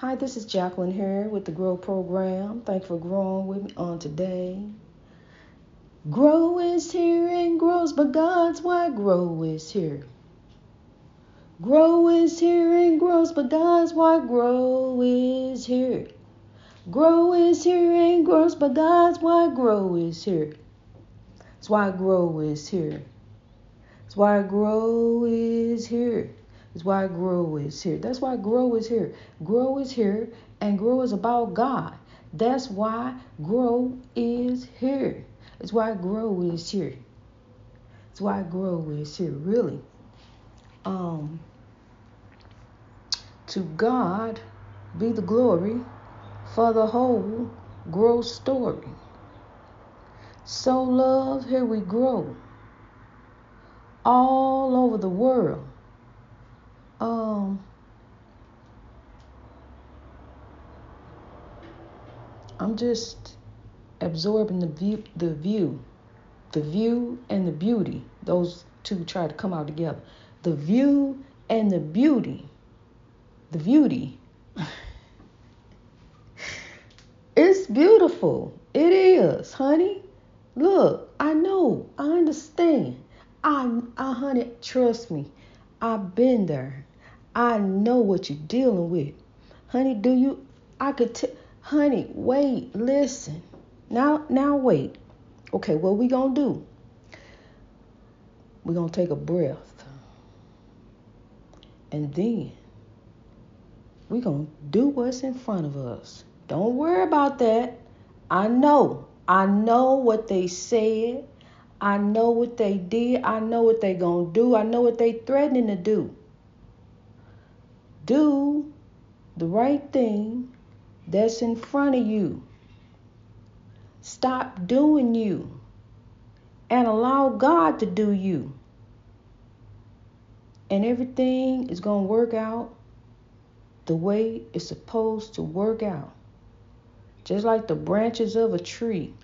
Hi, this is Jacqueline here with the Grow Program. Thanks for growing with me on today. Grow is here and grows, but God's why grow is here. Grow is here and grows, but God's why grow is here. Grow is here and grows, but God's why grow is here. That's why grow is here. That's why grow is here. That's why grow is here. That's why grow is here. Grow is here, and grow is about God. That's why grow is here. That's why grow is here. It's why grow is here. Really. Um. To God be the glory for the whole grow story. So love, here we grow all over the world. Um, I'm just absorbing the view, the view, the view and the beauty. Those two try to come out together. The view and the beauty. The beauty. it's beautiful. It is, honey. Look, I know, I understand. I, I, honey, trust me. I've been there. I know what you're dealing with. Honey, do you, I could tell, honey, wait, listen. Now, now wait. Okay, what we gonna do? We're gonna take a breath. And then we're gonna do what's in front of us. Don't worry about that. I know. I know what they said. I know what they did. I know what they gonna do. I know what they threatening to do. Do the right thing that's in front of you. Stop doing you and allow God to do you. And everything is going to work out the way it's supposed to work out. Just like the branches of a tree,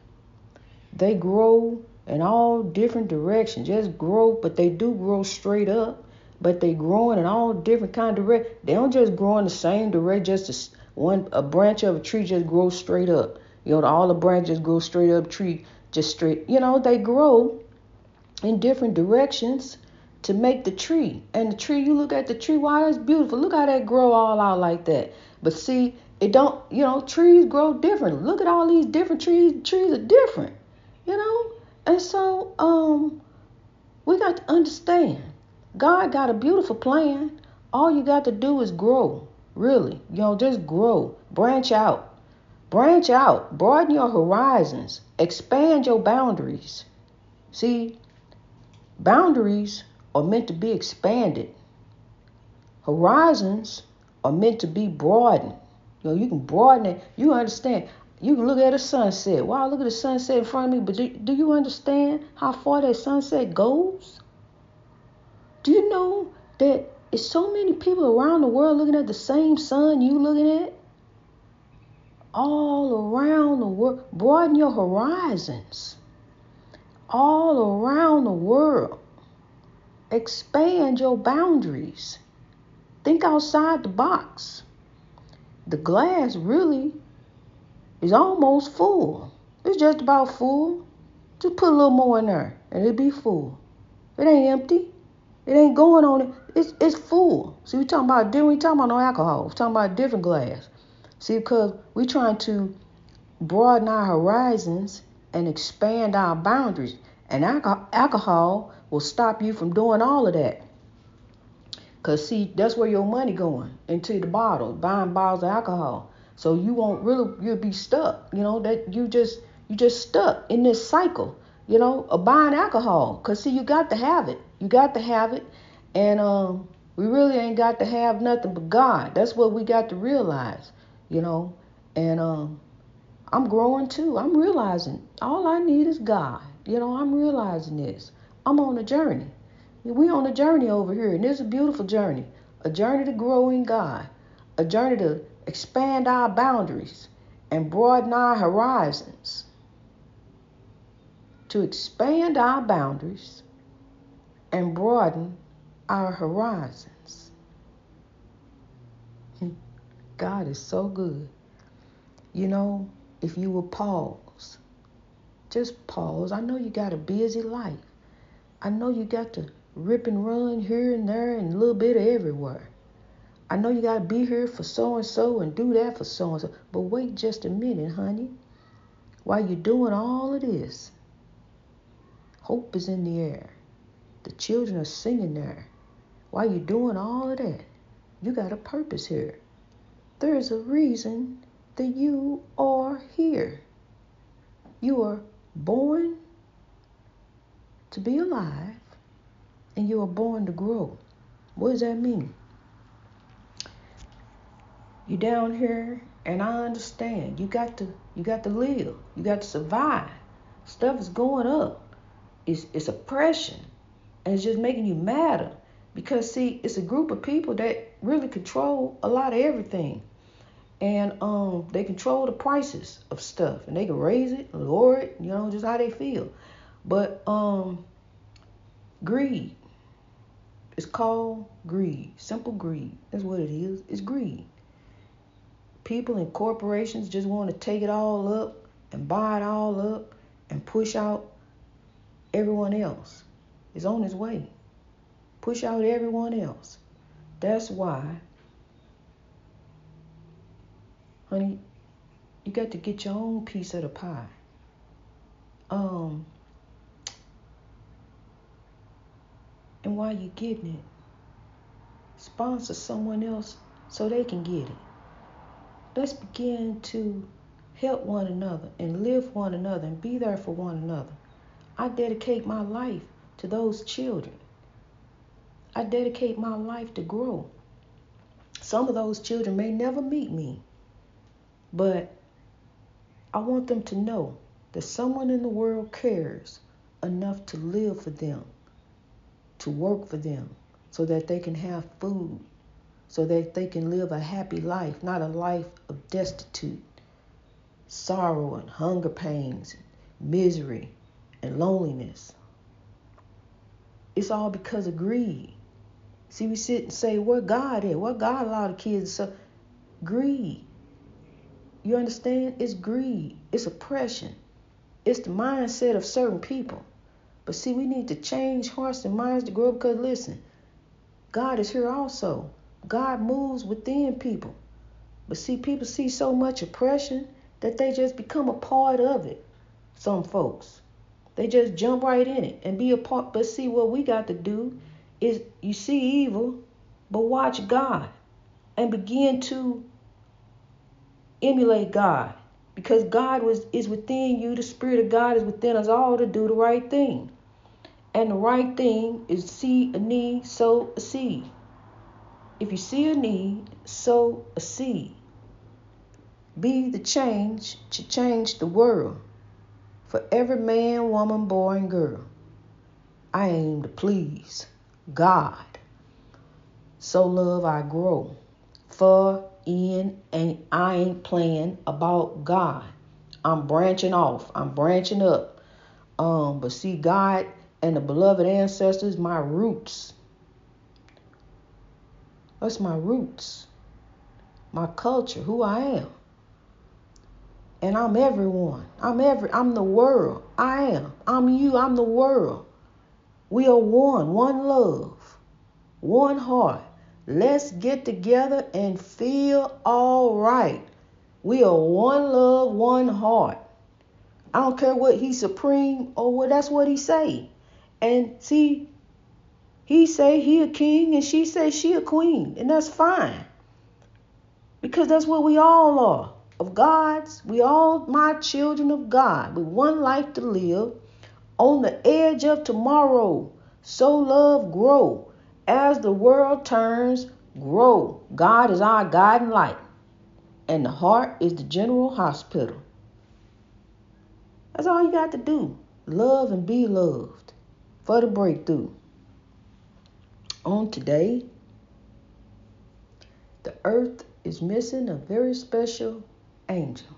they grow in all different directions. Just grow, but they do grow straight up. But they growing in all different kind of directions. They don't just grow in the same direction. Just a, one a branch of a tree just grows straight up. You know, all the branches grow straight up. Tree just straight. You know, they grow in different directions to make the tree. And the tree, you look at the tree, wow, that's beautiful. Look how that grow all out like that. But see, it don't, you know, trees grow different. Look at all these different trees. Trees are different, you know. And so, um, we got to understand God got a beautiful plan. All you got to do is grow, really. You know, just grow, branch out, branch out, broaden your horizons, expand your boundaries. See, boundaries are meant to be expanded, horizons are meant to be broadened. You know, you can broaden it. You understand. You can look at a sunset. Wow, look at the sunset in front of me. But do, do you understand how far that sunset goes? Do you know that it's so many people around the world looking at the same sun you looking at? All around the world. Broaden your horizons. All around the world. Expand your boundaries. Think outside the box. The glass really is almost full. It's just about full. Just put a little more in there and it'll be full. It ain't empty. It ain't going on it. It's it's full. See, we talking about different. We talking about no alcohol. We talking about different glass. See, because we trying to broaden our horizons and expand our boundaries. And alcohol will stop you from doing all of that. Cause see, that's where your money going into the bottle, buying bottles of alcohol. So you won't really you'll be stuck. You know that you just you just stuck in this cycle. You know of buying alcohol. Cause see, you got to have it. You got to have it, and um, we really ain't got to have nothing but God. That's what we got to realize. You know, and um, I'm growing too. I'm realizing all I need is God. You know, I'm realizing this. I'm on a journey. We on a journey over here, and it's a beautiful journey. A journey to grow in God. A journey to expand our boundaries and broaden our horizons. To expand our boundaries and broaden our horizons. God is so good. You know, if you will pause, just pause. I know you got a busy life. I know you got to rip and run here and there and a little bit of everywhere. I know you got to be here for so and so and do that for so and so. But wait just a minute, honey. While you're doing all of this, hope is in the air. The children are singing there. While you're doing all of that, you got a purpose here. There is a reason that you are here. You are born to be alive and you are born to grow. What does that mean? You down here and I understand. You got to you got to live. You got to survive. Stuff is going up. It's it's oppression. And it's just making you madder. Because see, it's a group of people that really control a lot of everything. And um they control the prices of stuff and they can raise it, lower it, you know, just how they feel. But um greed. It's called greed. Simple greed. That's what it is. It's greed people and corporations just want to take it all up and buy it all up and push out everyone else. It's on his way. Push out everyone else. That's why, honey, you got to get your own piece of the pie. Um, and while you're getting it, sponsor someone else so they can get it let's begin to help one another and live one another and be there for one another. I dedicate my life to those children. I dedicate my life to grow. Some of those children may never meet me, but I want them to know that someone in the world cares enough to live for them, to work for them, so that they can have food, so that they can live a happy life, not a life of destitute, sorrow and hunger pains, misery and loneliness. It's all because of greed. See, we sit and say, where God is? Where God allowed the kids so greed. You understand? It's greed. It's oppression. It's the mindset of certain people. But see, we need to change hearts and minds to grow because listen, God is here also. God moves within people. But see, people see so much oppression that they just become a part of it. Some folks. They just jump right in it and be a part. But see, what we got to do is you see evil, but watch God and begin to emulate God. Because God was is within you, the Spirit of God is within us all to do the right thing. And the right thing is see a need, sow a seed. If you see a need, sow a seed. Be the change to change the world for every man, woman, boy, and girl. I aim to please God. So love I grow. For in and I ain't playing about God. I'm branching off. I'm branching up. Um, but see, God and the beloved ancestors, my roots. That's my roots, my culture, who I am. And I'm everyone. I'm every I'm the world. I am. I'm you. I'm the world. We are one, one love, one heart. Let's get together and feel all right. We are one love, one heart. I don't care what he's supreme or what that's what he say. And see, he say he a king and she say she a queen, and that's fine. Because that's what we all are. Of God's, we all my children of God with one life to live on the edge of tomorrow. So love grow. As the world turns, grow. God is our guiding light. And the heart is the general hospital. That's all you got to do. Love and be loved for the breakthrough on today, the earth is missing a very special angel.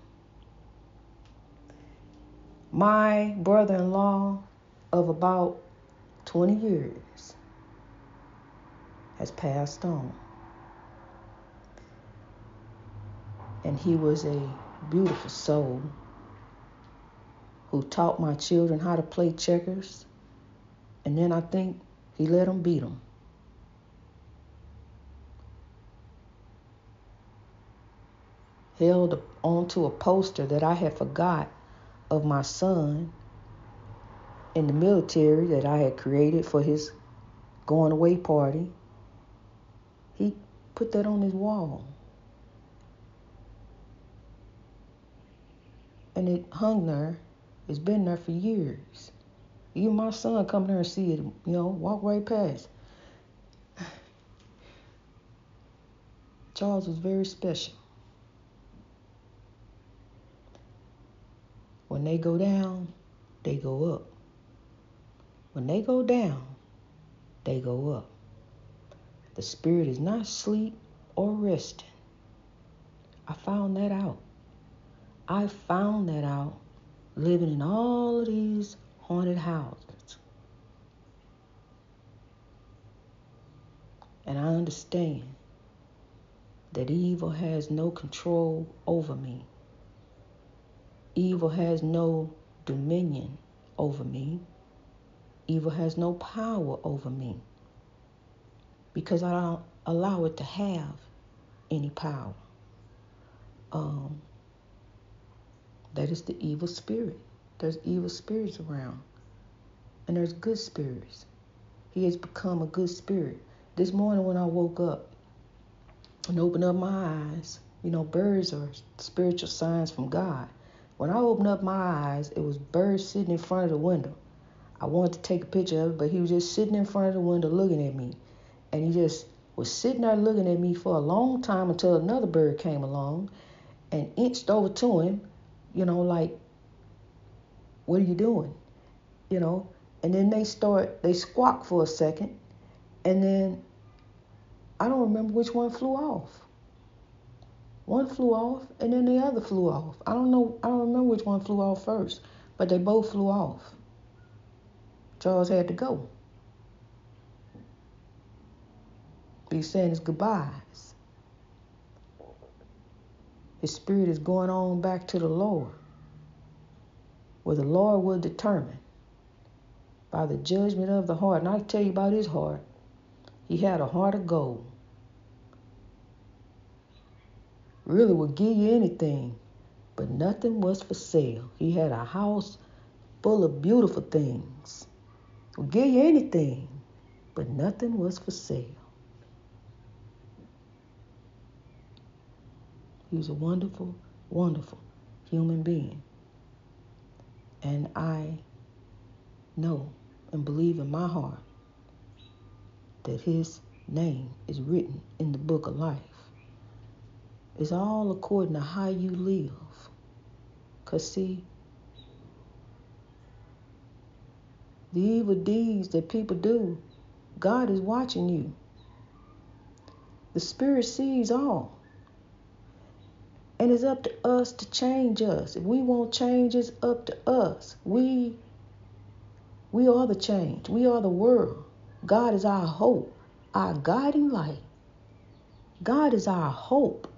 My brother in law of about 20 years has passed on. And he was a beautiful soul who taught my children how to play checkers. And then I think he let them beat them. Held onto a poster that I had forgot of my son in the military that I had created for his going away party. He put that on his wall. And it hung there. It's been there for years. Even my son come there and see it, you know, walk right past. Charles was very special. When they go down, they go up. When they go down, they go up. The spirit is not asleep or resting. I found that out. I found that out living in all of these haunted houses. And I understand that evil has no control over me. Evil has no dominion over me. Evil has no power over me because I don't allow it to have any power. Um, that is the evil spirit. There's evil spirits around, and there's good spirits. He has become a good spirit. This morning when I woke up and opened up my eyes, you know, birds are spiritual signs from God. When I opened up my eyes, it was birds sitting in front of the window. I wanted to take a picture of it, but he was just sitting in front of the window looking at me. And he just was sitting there looking at me for a long time until another bird came along and inched over to him, you know, like, what are you doing? You know, and then they start, they squawk for a second, and then I don't remember which one flew off. One flew off, and then the other flew off. I don't know, I don't remember which one flew off first, but they both flew off. Charles had to go. He's saying his goodbyes. His spirit is going on back to the Lord, where the Lord will determine by the judgment of the heart. And I tell you about his heart. He had a heart of gold. Really would give you anything, but nothing was for sale. He had a house full of beautiful things would give you anything, but nothing was for sale. He was a wonderful, wonderful human being. And I know and believe in my heart that his name is written in the book of life. It's all according to how you live. Because, see, the evil deeds that people do, God is watching you. The Spirit sees all. And it's up to us to change us. If we won't change, it's up to us. We we are the change. We are the world. God is our hope, our guiding light. God is our hope,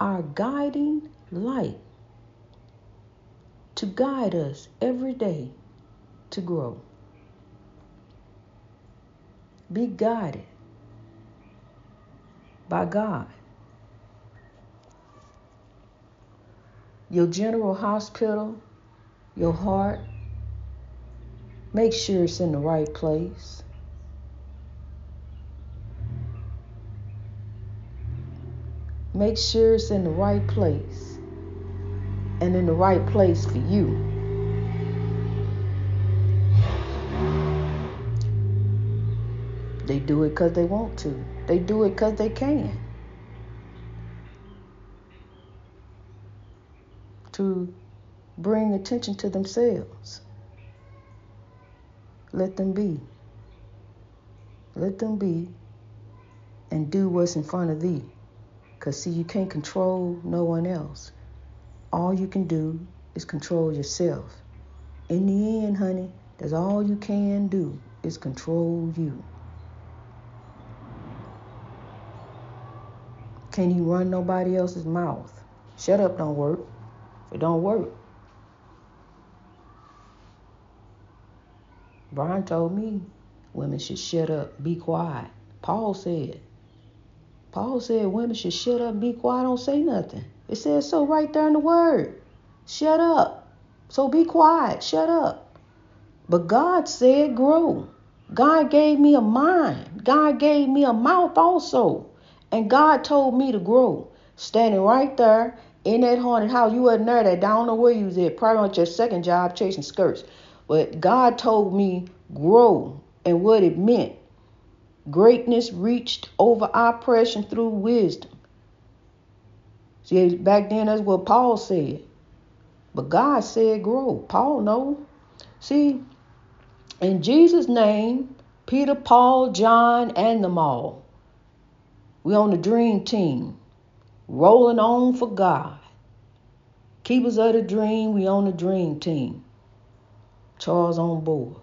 our guiding light to guide us every day to grow. Be guided by God. Your general hospital, your heart, make sure it's in the right place. Make sure it's in the right place and in the right place for you. They do it because they want to. They do it because they can. To bring attention to themselves. Let them be. Let them be and do what's in front of thee. Because, see, you can't control no one else. All you can do is control yourself. In the end, honey, that's all you can do is control you. Can't he run nobody else's mouth? Shut up don't work. It don't work. Brian told me women should shut up, be quiet. Paul said. Paul said women should shut up, be quiet, don't say nothing. It says so right there in the word. Shut up. So be quiet. Shut up. But God said grow. God gave me a mind. God gave me a mouth also. And God told me to grow. Standing right there in that haunted house. You wasn't there that I don't know where you was at. Probably on your second job chasing skirts. But God told me grow and what it meant. Greatness reached over oppression through wisdom. See, back then that's what Paul said. But God said grow. Paul no. See, in Jesus' name, Peter, Paul, John, and them all. We on the dream team, rolling on for God. Keepers of the dream, we on the dream team. Charles on board.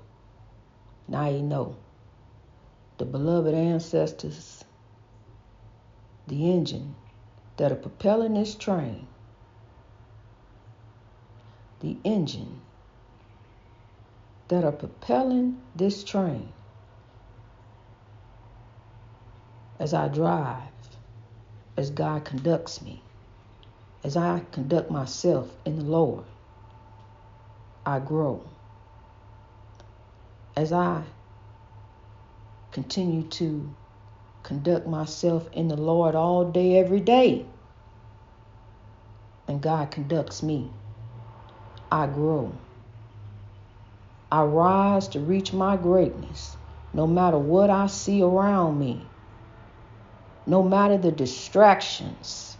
Now you know. The beloved ancestors, the engine that are propelling this train, the engine that are propelling this train as I drive, as God conducts me, as I conduct myself in the Lord, I grow. As I continue to conduct myself in the Lord all day, every day, and God conducts me, I grow. I rise to reach my greatness no matter what I see around me, no matter the distractions.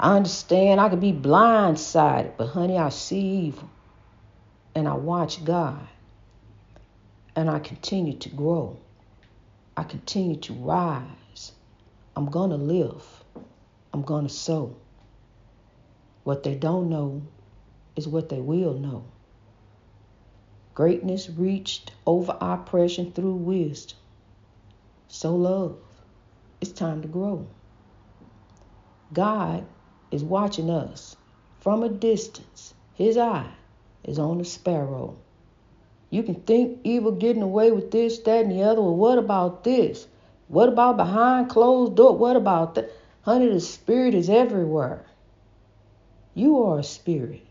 I understand I could be blindsided, but honey, I see evil and I watch God and I continue to grow. I continue to rise. I'm going to live. I'm going to sow. What they don't know is what they will know. Greatness reached over oppression through wisdom. So love. It's time to grow. God is watching us from a distance. His eye is on the sparrow. You can think evil getting away with this, that, and the other. Well, what about this? What about behind closed door? What about that? Honey, the spirit is everywhere. You are a spirit.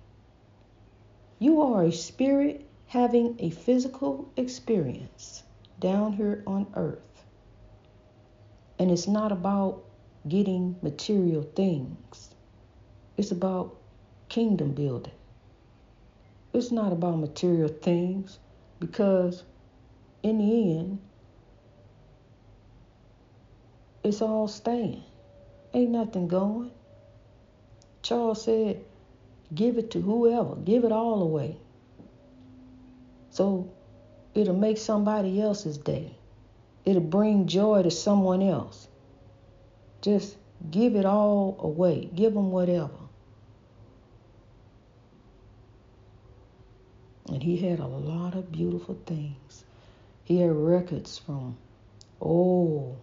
You are a spirit having a physical experience down here on earth. And it's not about getting material things, it's about kingdom building. It's not about material things because, in the end, it's all staying. Ain't nothing going. Charles said, give it to whoever, give it all away. So it'll make somebody else's day. It'll bring joy to someone else. Just give it all away. Give them whatever. And he had a lot of beautiful things. He had records from, oh,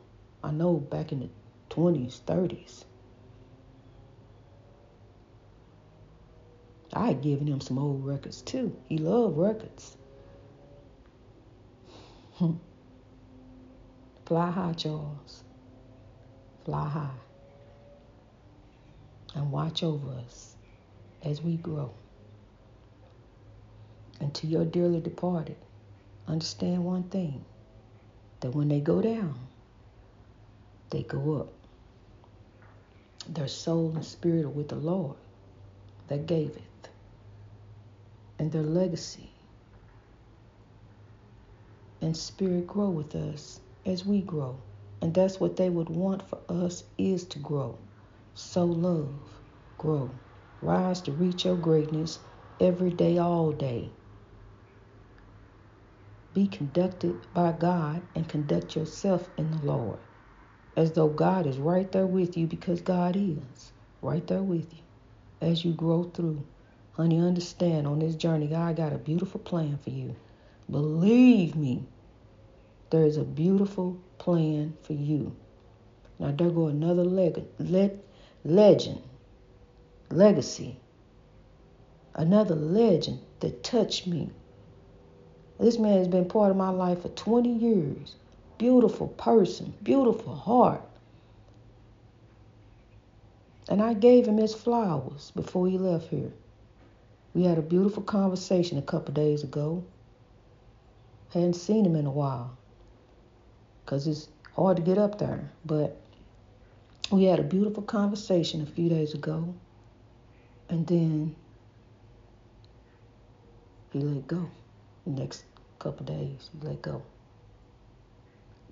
I know back in the 20s, 30s. I had given him some old records too. He loved records. Hmm. Fly high, Charles. Fly high. And watch over us as we grow. And to your dearly departed, understand one thing that when they go down, they go up. Their soul and spirit are with the Lord that gave it. And their legacy and spirit grow with us as we grow. And that's what they would want for us is to grow. So love, grow. Rise to reach your greatness every day, all day. Be conducted by God and conduct yourself in the Lord as though God is right there with you because God is right there with you as you grow through. Honey, understand on this journey, God got a beautiful plan for you. Believe me, there is a beautiful plan for you. Now, there go another leg- le- legend legacy, another legend that touched me. This man has been part of my life for 20 years. Beautiful person, beautiful heart. And I gave him his flowers before he left here. We had a beautiful conversation a couple days ago. Hadn't seen him in a while because it's hard to get up there. But we had a beautiful conversation a few days ago. And then he let go. The couple days, he let go.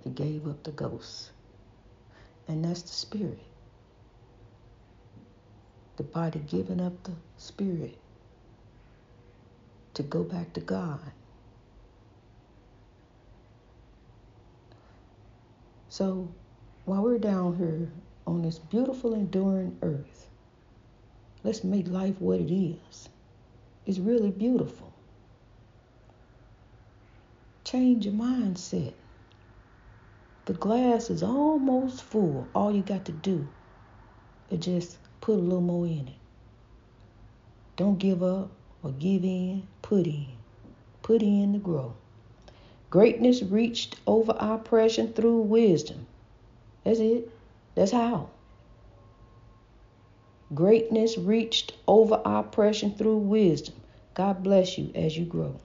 He gave up the ghost. And that's the spirit. The body giving up the spirit to go back to God. So while we're down here on this beautiful, enduring earth, let's make life what it is. It's really beautiful. Change your mindset. The glass is almost full. All you got to do is just put a little more in it. Don't give up or give in. Put in. Put in to grow. Greatness reached over oppression through wisdom. That's it. That's how. Greatness reached over oppression through wisdom. God bless you as you grow.